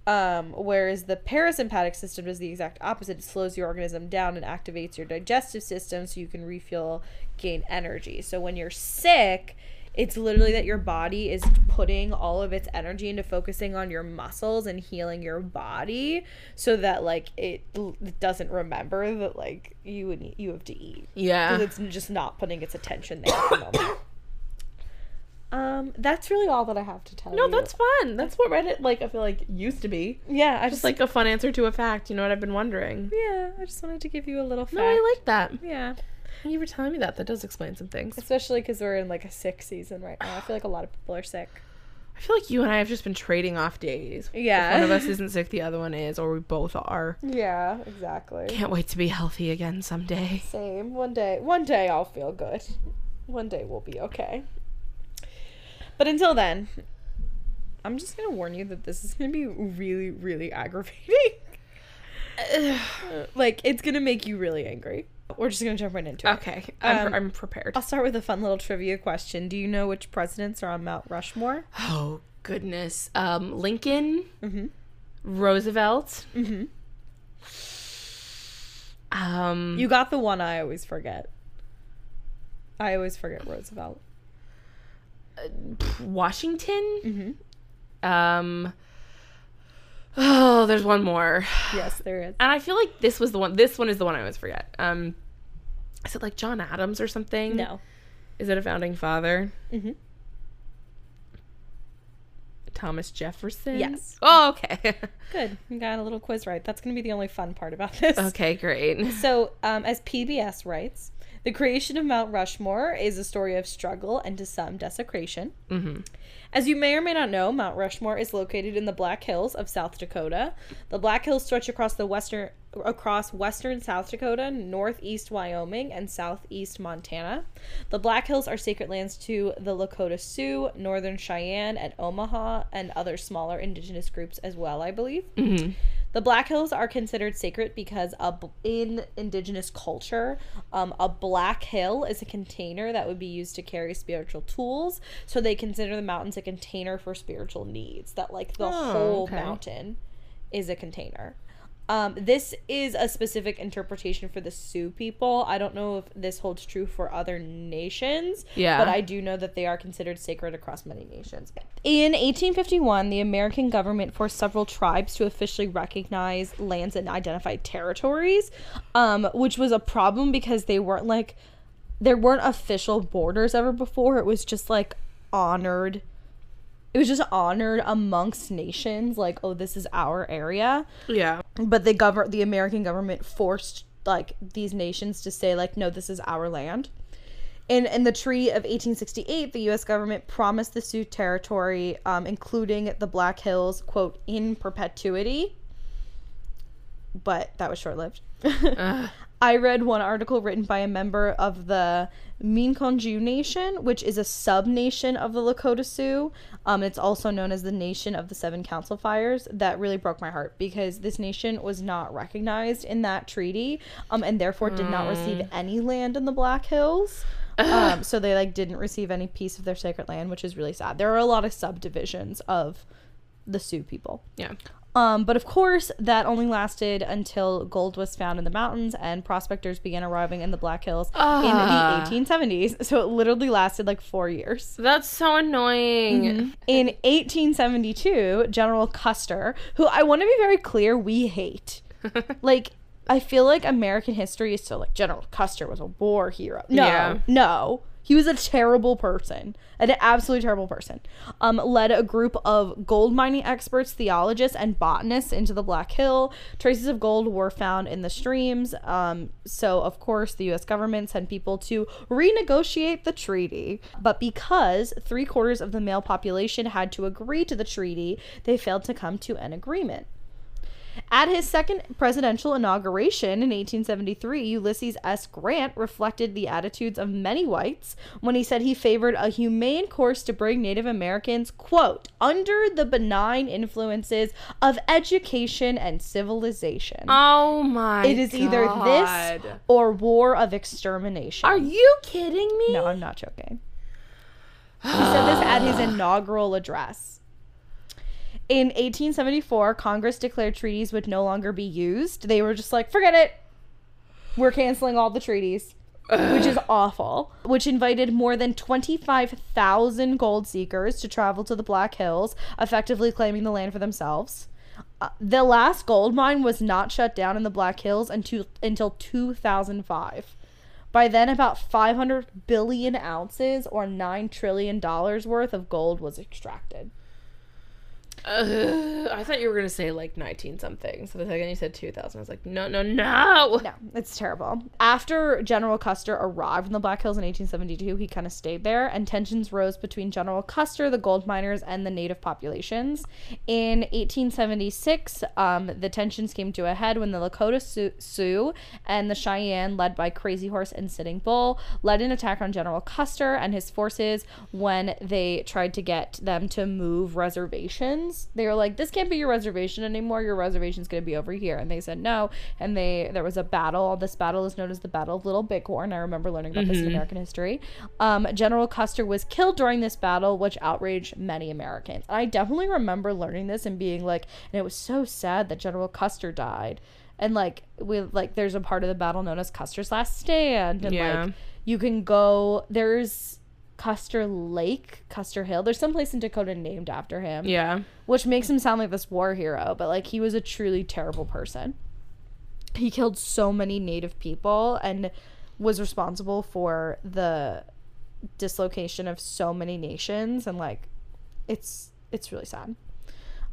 Um, whereas the parasympathetic system does the exact opposite. It slows your organism down and activates your digestive system so you can refuel, gain energy. So when you're sick, it's literally that your body is putting all of its energy into focusing on your muscles and healing your body so that like it, doesn't remember that like you would need, you have to eat Yeah. it's just not putting its attention there at the moment. <coughs> Um, that's really all that I have to tell No, you. that's fun. That's what Reddit like I feel like used to be. yeah. I Just just like a fun answer to a fact. You know what I've been wondering. yeah. I just wanted to give you a little fact. No, I like that. yeah, You were telling me that. That does explain some things. especially because we're in like a sick season right now. I feel like a lot of people are sick. I feel like you and I have just been trading off days. Yeah. If one of us <laughs> isn't sick, the other one is, or we both are. Yeah, exactly. Can't wait to be healthy again someday. Same. One day, one day I'll feel good. One day we'll be okay. But until then, I'm just gonna warn you that this is gonna be really, really <laughs> aggravating. <sighs> like it's gonna make you really angry. We're just gonna jump right into it. Okay, I'm, Um, I'm prepared. I'll start with a fun little trivia question. Do you know which presidents are on Mount Rushmore? Oh goodness. Um, Lincoln, Mm-hmm. Roosevelt. Mm-hmm. Um, You got the one I always forget. I always forget Roosevelt. Washington. Mm-hmm. Um. Oh, there's one more, Yes, there is. and I feel like this was the one. This one is the one I always forget. Um, is it like John Adams or something? No. Is it a founding father? Mm-hmm. Thomas Jefferson. Yes. Oh, okay. <laughs> Good. You got a little quiz right. That's going to be the only fun part about this. okay, great. So, um, as PBS writes, the creation of Mount Rushmore is a story of struggle and to some desecration. Mm-hmm. As you may or may not know, Mount Rushmore is located in the Black Hills of South Dakota. The Black Hills stretch across the western across western South Dakota, northeast Wyoming, and southeast Montana. The Black Hills are sacred lands to the Lakota Sioux, Northern Cheyenne, and Omaha, and other smaller indigenous groups as well, I believe. Mm-hmm. The Black Hills are considered sacred because a in indigenous culture, um, a black hill is a container that would be used to carry spiritual tools. So they consider the mountains a container for spiritual needs. That like the Oh, whole okay. mountain is a container. Um, this is a specific interpretation for the Sioux people. I don't know if this holds true for other nations. Yeah. But I do know that they are considered sacred across many nations. In 1851, the American government forced several tribes to officially recognize lands and identified territories, um, which was a problem because they weren't like, there weren't official borders ever before. It was just like honored. It was just honored amongst nations, like, oh, this is our area Yeah. But the govern the American government forced like these nations to say like no this is our land. In in the treaty of 1868, the U.S. government promised the Sioux territory, um, including the Black Hills, quote in perpetuity. But that was short lived. <laughs> I read one article written by a member of the Miniconjou Nation, which is a sub nation of the Lakota Sioux. Um, it's also known as the Nation of the Seven Council Fires. That really broke my heart because this nation was not recognized in that treaty, um, and therefore did not receive any land in the Black Hills. <laughs> Um, so they like didn't receive any piece of their sacred land, which is really sad. There are a lot of subdivisions of the Sioux people. Yeah. Um, but of course, that only lasted until gold was found in the mountains and prospectors began arriving in the Black Hills Ah. in the 1870s. So it literally lasted like four years. That's so annoying. In 1872, General Custer, who I want to be very clear, we hate. <laughs> like, I feel like American history is still like General Custer was a war hero. No, Yeah. no. He was a terrible person, an absolutely terrible person. Um, led a group of gold mining experts, theologists, and botanists into the Black Hill. Traces of gold were found in the streams. Um, so, of course, the U.S. government sent people to renegotiate the treaty. But because three quarters of the male population had to agree to the treaty, they failed to come to an agreement. At his second presidential inauguration in 1873, Ulysses S. Grant reflected the attitudes of many whites when he said he favored a humane course to bring Native Americans, quote, under the benign influences of education and civilization. Oh my it is either this or war of extermination. Are you kidding me? No, I'm not joking. He said this at his inaugural address. In 1874, Congress declared treaties would no longer be used. They were just like, forget it. We're canceling all the treaties, which is <sighs> awful. Which invited more than 25,000 gold seekers to travel to the Black Hills, effectively claiming the land for themselves. Uh, the last gold mine was not shut down in the Black Hills until, until 2005. By then, about 500 billion ounces or $9 trillion worth of gold was extracted. Ugh, I thought you were gonna say like nineteen something. So the second you said two thousand, I was like, no, no, no. No, it's terrible. After General Custer arrived in the Black Hills in 1872, he kind of stayed there, and tensions rose between General Custer, the gold miners, and the native populations. In 1876, um, the tensions came to a head when the Lakota Sioux, Sioux and the Cheyenne, led by Crazy Horse and Sitting Bull, led an attack on General Custer and his forces when they tried to get them to move reservations Americans. They were like, "This can't be your reservation anymore. Your reservation's going to be over here." And they said no. And they there was a battle. This battle is known as the Battle of Little Bighorn. I remember learning about this in American history. Um, General Custer was killed during this battle, which outraged many Americans. And I definitely remember learning this and being like, and it was so sad that General Custer died. And like we like, there's a part of the battle known as Custer's Last Stand, and Yeah. like you can go. There's Custer Lake, Custer Hill. There's some place in Dakota named after him Yeah. which makes him sound like this war hero, but like he was a truly terrible person. He killed so many native people and was responsible for the dislocation of so many nations and like it's it's really sad.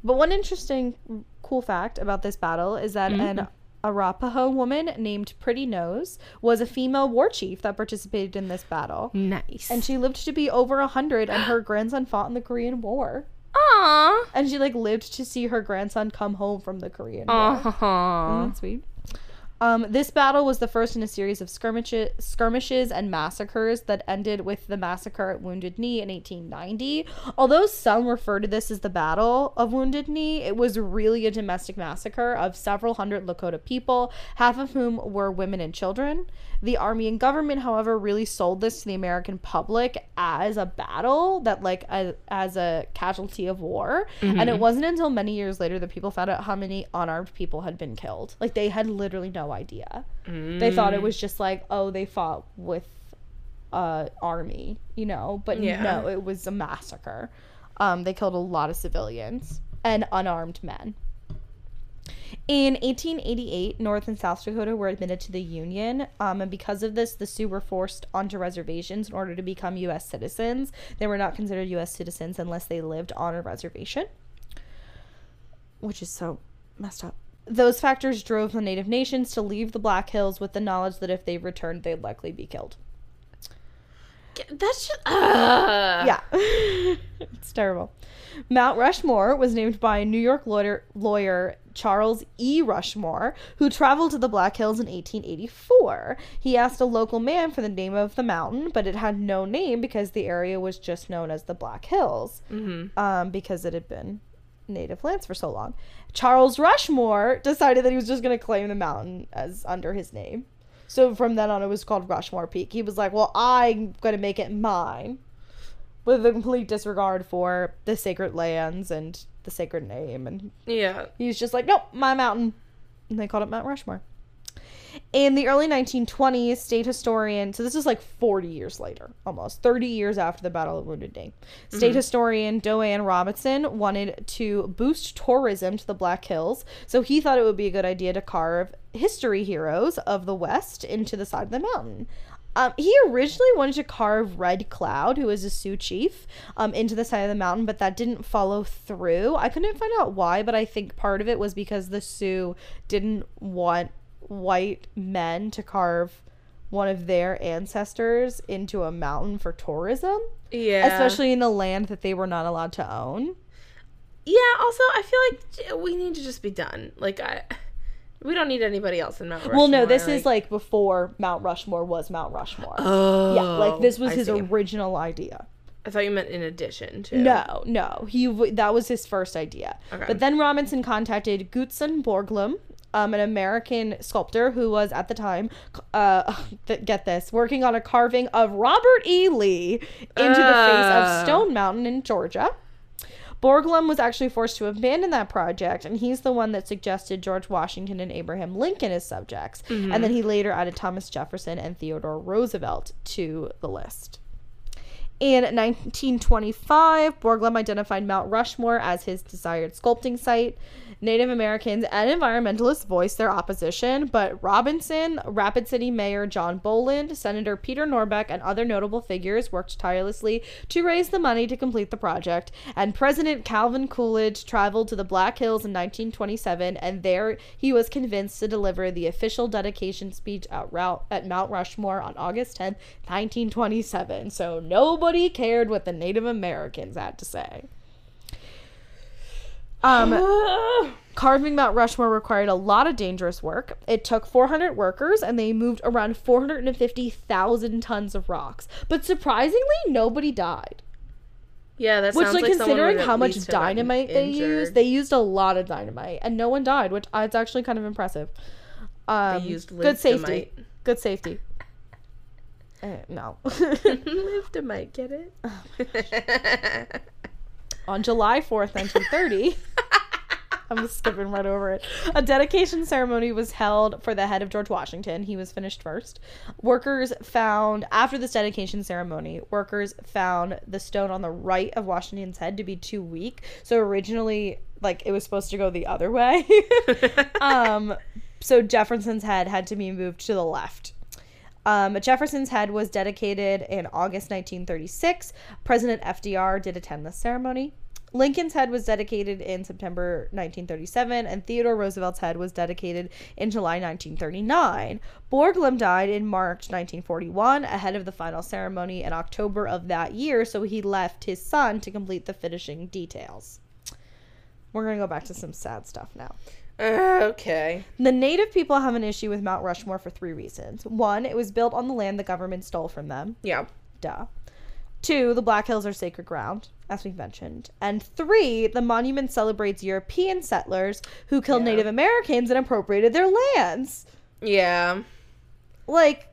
But one interesting cool fact about this battle is that mm-hmm. an Arapaho woman named Pretty Nose was a female war chief that participated in this battle. Nice. And she lived to be over a hundred and her <gasps> grandson fought in the Korean War. Aww. And she like lived to see her grandson come home from the Korean War. Isn't Aww. that sweet? Um, this battle was the first in a series of skirmishes, skirmishes and massacres that ended with the massacre at Wounded Knee in 1890. Although some refer to this as the Battle of Wounded Knee, it was really a domestic massacre of several hundred Lakota people, half of whom were women and children. The army and government, however, really sold this to the American public as a battle that, like, a, as a casualty of war. And it wasn't until many years later that people found out how many unarmed people had been killed. Like, they had literally no idea. They thought it was just like, oh, they fought with uh army, you know, but Yeah. no, it was a massacre. Um, they killed a lot of civilians and unarmed men. In 1888, North and South Dakota were admitted to the Union, um, and because of this, the Sioux were forced onto reservations in order to become U.S. citizens. They were not considered U.S. citizens unless they lived on a reservation, which is so messed up. Those factors drove the Native nations to leave the Black Hills with the knowledge that if they returned, they'd likely be killed. That's just. Uh. Yeah. <laughs> it's terrible. Mount Rushmore was named by New York lawyer, lawyer Charles E. Rushmore, who traveled to the Black Hills in 1884. He asked a local man for the name of the mountain, but it had no name because the area was just known as the Black Hills, Mm-hmm. um, because it had been native lands for so long. Charles Rushmore decided that he was just going to claim the mountain as under his name. So from then on, it was called Rushmore Peak. He was like, "Well, I'm going to make it mine," with a complete disregard for the sacred lands and the sacred name. And Yeah. he's just like, "Nope, my mountain," and they called it Mount Rushmore. In the early 1920s, state historian, so this is like 40 years later, almost 30 years after the Battle of Wounded Knee, state historian Doane Robinson wanted to boost tourism to the Black Hills, so he thought it would be a good idea to carve history heroes of the West into the side of the mountain. Um, he originally wanted to carve Red Cloud, who is a Sioux chief, um, into the side of the mountain, but that didn't follow through. I couldn't find out why, but I think part of it was because the Sioux didn't want white men to carve one of their ancestors into a mountain for tourism, Yeah. especially in a land that they were not allowed to own. Yeah. Also, I feel like we need to just be done. Like I, we don't need anybody else in Mount Rushmore. well, no, this is like before Mount Rushmore was Mount Rushmore. Oh. yeah, like this was I his see. original idea. I thought you meant in addition to. No, no, he w- that was his first idea. Okay. But then Robinson contacted Gutzon Borglum, um, an American sculptor who was at the time, uh, <laughs> th- get this, working on a carving of Robert E. Lee into the face of. Stone Mountain in Georgia. Borglum was actually forced to abandon that project, and he's the one that suggested George Washington and Abraham Lincoln as subjects. And then he later added Thomas Jefferson and Theodore Roosevelt to the list. In 1925, Borglum identified Mount Rushmore as his desired sculpting site. Native Americans and environmentalists voiced their opposition, but Robinson, Rapid City Mayor John Boland, Senator Peter Norbeck, and other notable figures worked tirelessly to raise the money to complete the project. And President Calvin Coolidge traveled to the Black Hills in 1927, and there he was convinced to deliver the official dedication speech at, Rou- at Mount Rushmore on August 10, 1927. So nobody cared what the Native Americans had to say. Um, <sighs> carving Mount Rushmore required a lot of dangerous work. It took 400 workers and they moved around 450,000 tons of rocks. But surprisingly, nobody died. Yeah, that Which, like, like considering how much least have gotten dynamite they used, they used a lot of dynamite, and no one died, which uh, it's actually kind of impressive. Um, used good safety. Good safety. Uh, <laughs> no. <laughs> Live to might get it. <laughs> On July 4th, 1930, <laughs> I'm skipping right over it. A dedication ceremony was held for the head of George Washington. He was finished first. Workers found, after this dedication ceremony, workers found the stone on the right of Washington's head to be too weak. So originally, like, it was supposed to go the other way. <laughs> um, so Jefferson's head had to be moved to the left. Um, Jefferson's head was dedicated in August 1936. President FDR did attend the ceremony. Lincoln's head was dedicated in September 1937, and Theodore Roosevelt's head was dedicated in July 1939. Borglum died in March 1941, ahead of the final ceremony in October of that year, so he left his son to complete the finishing details. We're going to go back to some sad stuff now. Uh, okay. The native people have an issue with Mount Rushmore for three reasons. One, it was built on the land the government stole from them. Yeah. Duh. Two, the Black Hills are sacred ground, as we've mentioned. And three, the monument celebrates European settlers who killed Yeah. Native Americans and appropriated their lands. Yeah. Like,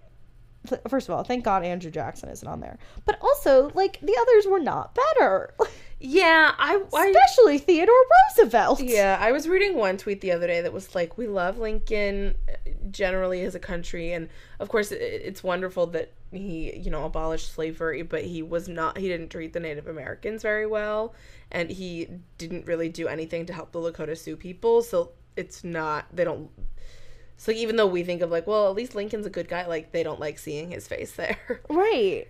th- first of all, thank God Andrew Jackson isn't on there. But also, like, the others were not better. <laughs> Yeah, I, I Especially Theodore Roosevelt. Yeah, I was reading one tweet the other day that was like, "We love Lincoln uh, generally as a country, and of course, it, it's wonderful that he, you know, abolished slavery, but he was not. He didn't treat the Native Americans very well, and he didn't really do anything to help the Lakota Sioux people. So it's not. They don't. So even though we think of like, well, at least Lincoln's a good guy, like they don't like seeing his face there. <laughs> Right.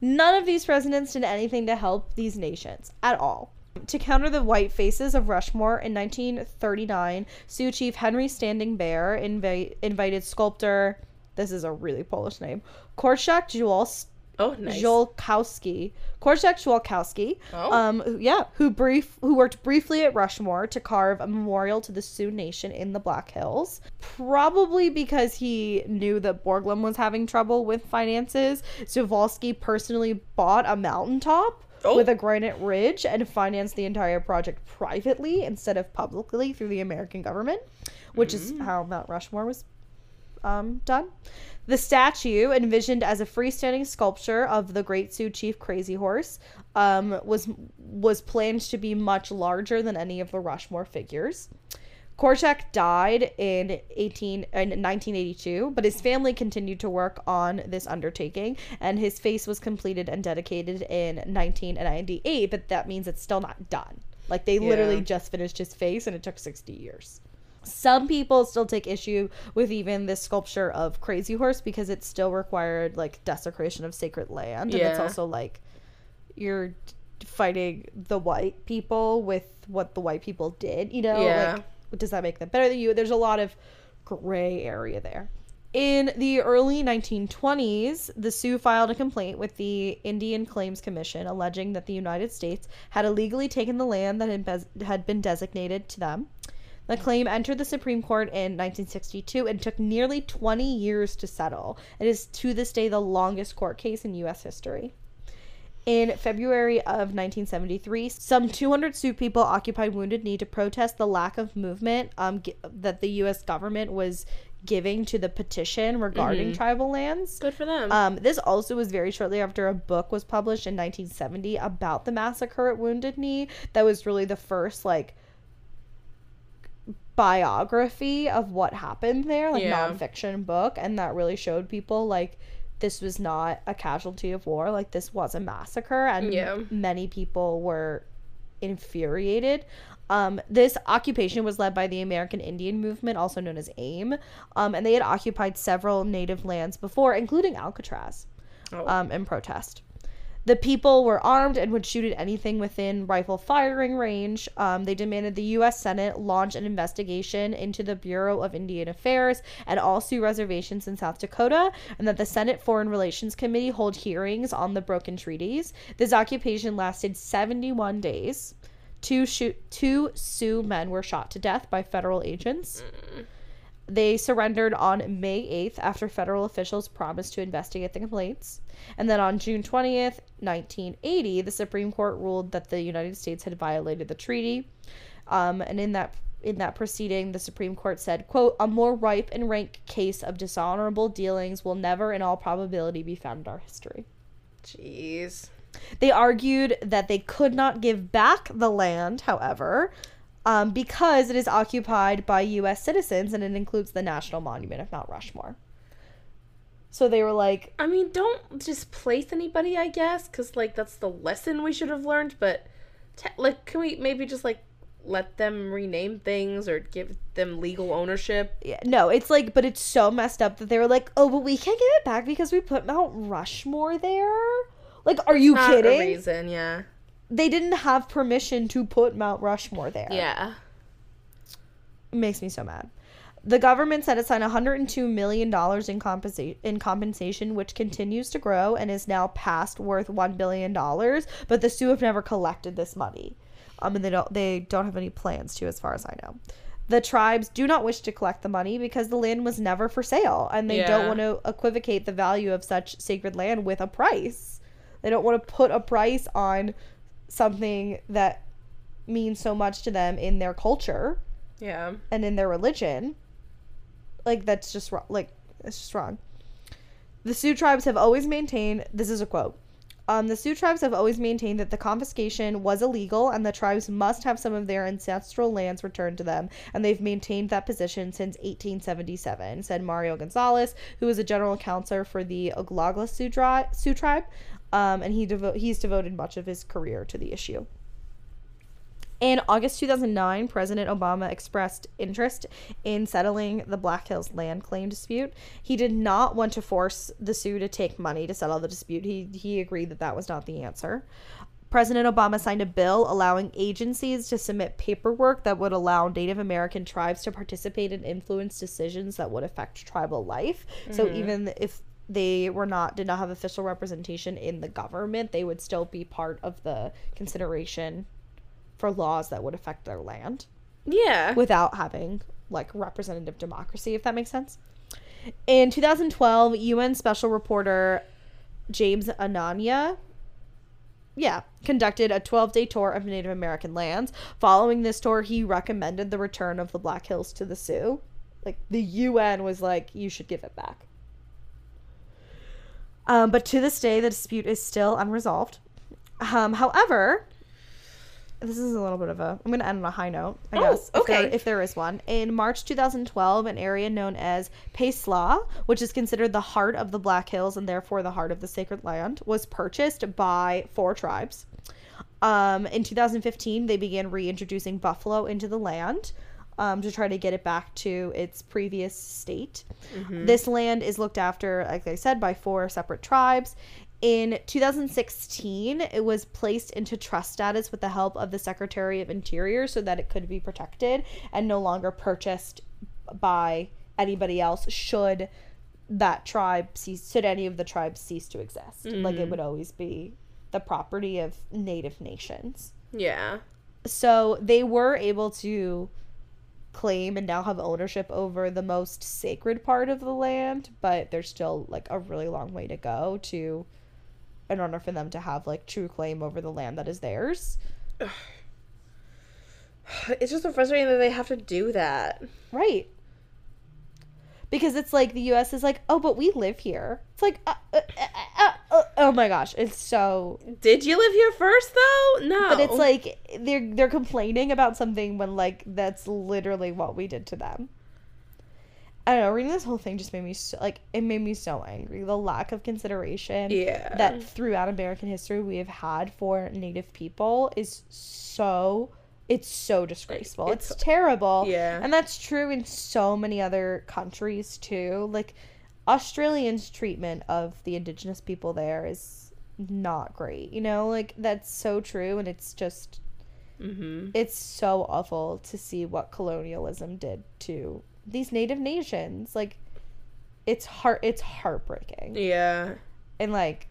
None of these presidents did anything to help these nations at all. To counter the white faces of Rushmore in 1939, Sioux chief Henry Standing Bear invi- invited sculptor, this is a really Polish name, Korczak Jules Oh, nice. Ziolkowski. Korczak Ziolkowski. Oh. Um, yeah, who brief who worked briefly at Rushmore to carve a memorial to the Sioux Nation in the Black Hills. Probably because he knew that Borglum was having trouble with finances, Zawalski personally bought a mountaintop Oh. with a granite ridge and financed the entire project privately instead of publicly through the American government, which is how Mount Rushmore was um, done. The statue, envisioned as a freestanding sculpture of the Great Sioux Chief Crazy Horse, um, was was planned to be much larger than any of the Rushmore figures. Korczak died in 18 in 1982, but his family continued to work on this undertaking, and his face was completed and dedicated in 1998. But that means it's still not done. Like they literally just finished his face, and it took 60 years. Some people still take issue with even this sculpture of Crazy Horse because it still required like desecration of sacred land, and it's also like you're fighting the white people with what the white people did. You know, Yeah. like does that make them better than you? There's a lot of gray area there. In the early 1920s, the Sioux filed a complaint with the Indian Claims Commission alleging that the United States had illegally taken the land that had been designated to them. The claim entered the Supreme Court in 1962 and took nearly 20 years to settle. It is to this day the longest court case in U.S. history. In February of 1973, some 200 Sioux people occupied Wounded Knee to protest the lack of movement um, g- that the U.S. government was giving to the petition regarding tribal lands. Good for them. Um, this also was very shortly after a book was published in 1970 about the massacre at Wounded Knee. That was really the first like biography of what happened there, like Yeah. nonfiction book, and that really showed people like this was not a casualty of war, like this was a massacre, and Yeah. many people were infuriated. Um, this occupation was led by the American Indian Movement, also known as AIM, um, and they had occupied several native lands before, including Alcatraz, Oh. um, in protest. The people were armed and would shoot at anything within rifle firing range. Um, they demanded the U.S. Senate launch an investigation into the Bureau of Indian Affairs and all Sioux reservations in South Dakota, and that the Senate Foreign Relations Committee hold hearings on the broken treaties. This occupation lasted 71 days. Two, shoot, two Sioux men were shot to death by federal agents. They surrendered on May 8th after federal officials promised to investigate the complaints. And then on June 20th, 1980, the Supreme Court ruled that the United States had violated the treaty. Um, and in that in that proceeding, the Supreme Court said, quote, a more ripe and rank case of dishonorable dealings will never in all probability be found in our history. Jeez. They argued that they could not give back the land, however, um, because it is occupied by U.S. citizens and it includes the National Monument of Mount Rushmore. So they were like, I mean, don't displace anybody, I guess, because like that's the lesson we should have learned. But te- like, can we maybe just like let them rename things or give them legal ownership. Yeah, no, it's like, but it's so messed up that they were like, oh, but we can't give it back because we put Mount Rushmore there. Like, are you kidding? A reason, yeah they didn't have permission to put Mount Rushmore there. Yeah. It makes me so mad. The government set aside $102 million in, compensa- in compensation, which continues to grow and is now past worth $1 billion, but the Sioux have never collected this money. Um, and they don't, they don't have any plans to, as far as I know. The tribes do not wish to collect the money because the land was never for sale, and they yeah. don't want to equivocate the value of such sacred land with a price. They don't want to put a price on something that means so much to them in their culture. Yeah. And in their religion. Like that's just wrong. Like it's just wrong. The Sioux tribes have always maintained this is a quote. Um, the Sioux tribes have always maintained that the confiscation was illegal and the tribes must have some of their ancestral lands returned to them, and they've maintained that position since 1877, said Mario Gonzalez, who is a general counselor for the Oglala Sioux, Tri- Sioux tribe um, and he devo- he's devoted much of his career to the issue. In August 2009, President Obama expressed interest in settling the Black Hills land claim dispute. He did not want to force the Sioux to take money to settle the dispute. He, he agreed that that was not the answer. President Obama signed a bill allowing agencies to submit paperwork that would allow Native American tribes to participate and influence decisions that would affect tribal life. Mm-hmm. So even if they were not did not have official representation in the government, they would still be part of the consideration for laws that would affect their land. Yeah. Without having like representative democracy, if that makes sense. In 2012, UN special reporter James Anaya, yeah, conducted a 12 day tour of Native American lands. Following this tour, he recommended the return of the Black Hills to the Sioux. Like, the UN was like, you should give it back. Um, but to this day, the dispute is still unresolved. Um, however, this is a little bit of a. I'm going to end on a high note, I oh, guess. If okay. There, if there is one. In March 2012, an area known as Pe' Sla, which is considered the heart of the Black Hills and therefore the heart of the sacred land, was purchased by four tribes. Um, in 2015, they began reintroducing buffalo into the land um, to try to get it back to its previous state. Mm-hmm. This land is looked after, like I said, by four separate tribes. In 2016, it was placed into trust status with the help of the Secretary of Interior so that it could be protected and no longer purchased by anybody else should that tribe cease should any of the tribes cease to exist mm-hmm. like it mm-hmm. would always be the property of native nations yeah so they were able to claim and now have ownership over the most sacred part of the land, but there's still like a really long way to go to in order for them to have like true claim over the land that is theirs. <sighs> It's just so frustrating that they have to do that. Right. Because it's like the US is like, "Oh, but we live here." It's like uh, uh, uh, Oh my gosh, it's so. Did you live here first though? No. But it's like they're they're complaining about something when like that's literally what we did to them. I don't know. Reading this whole thing just made me so, like it made me so angry. The lack of consideration yeah. that throughout American history we have had for Native people is so it's so disgraceful. It's, it's terrible. Yeah, and that's true in so many other countries too. Like Australians' treatment of the indigenous people there is not great. You know, like that's so true, and it's just, mm-hmm. it's so awful to see what colonialism did to these native nations. Like, it's heart, it's heartbreaking. Yeah, and like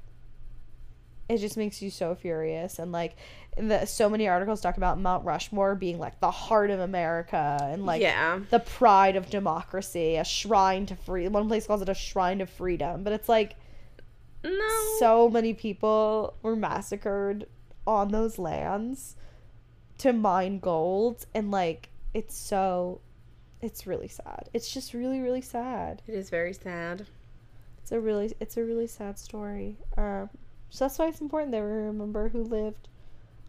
it just makes you so furious and like the so many articles talk about Mount Rushmore being like the heart of America and like yeah. the pride of democracy, a shrine to free. One place calls it a shrine to freedom, but it's like No. so many people were massacred on those lands to mine gold and like it's so it's really sad. It's just really really sad. it is very sad. It's a really it's a really sad story. Um so that's why it's important that we remember who lived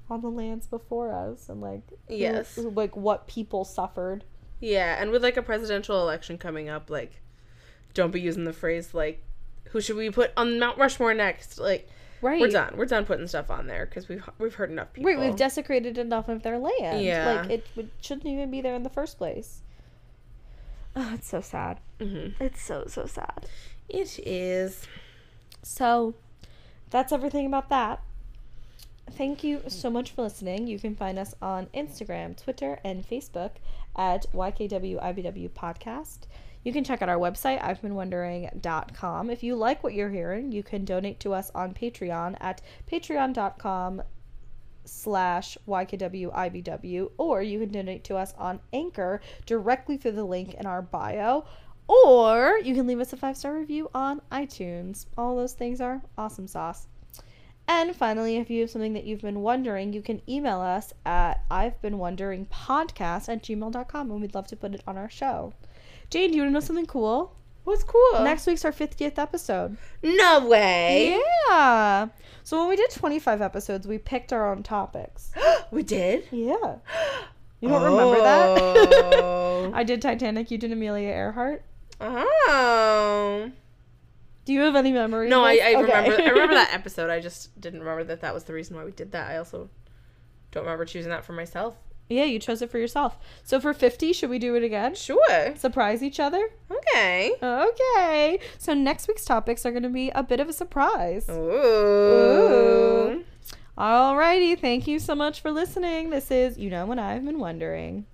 on the lands before us and like who- Yes. who- like what people suffered. Yeah, and with like a presidential election coming up, like, don't be using the phrase like, "Who should we put on Mount Rushmore next?" Like, Right. we're done. We're done putting stuff on there because we've we've heard enough people. Right, we've desecrated enough of their land. Yeah. Like it would, shouldn't even be there in the first place. Oh, it's so sad. hmm It's so so sad. It is. So that's everything about that. Thank you so much for listening. You can find us on Instagram, Twitter, and Facebook at YKWIBW Podcast. You can check out our website, I've been wondering.com. If you like what you're hearing, you can donate to us on Patreon at patreon.com slash YKWIBW, or you can donate to us on Anchor directly through the link in our bio, or you can leave us a five star review on iTunes. All those things are awesome sauce. And finally, if you have something that you've been wondering, you can email us at I've been wondering podcast at gmail.com and we'd love to put it on our show. Jane, do you want to know something cool? What's cool? Next week's our 50th episode. No way. Yeah. So when we did 25 episodes, we picked our own topics. <gasps> we did. <gasps> Yeah. You don't remember that? Oh. <laughs> I did Titanic, you did Amelia Earhart. Oh. Do you have any memories? No, I. I Okay. remember. I remember that <laughs> episode. I just didn't remember that that was the reason why we did that. I also don't remember choosing that for myself. yeah, you chose it for yourself. So for 50, should we do it again? Sure. Surprise each other? Okay. Okay. So next week's topics are going to be a bit of a surprise. Ooh. Alrighty. Thank you so much for listening. This is You Know What I've Been Wondering.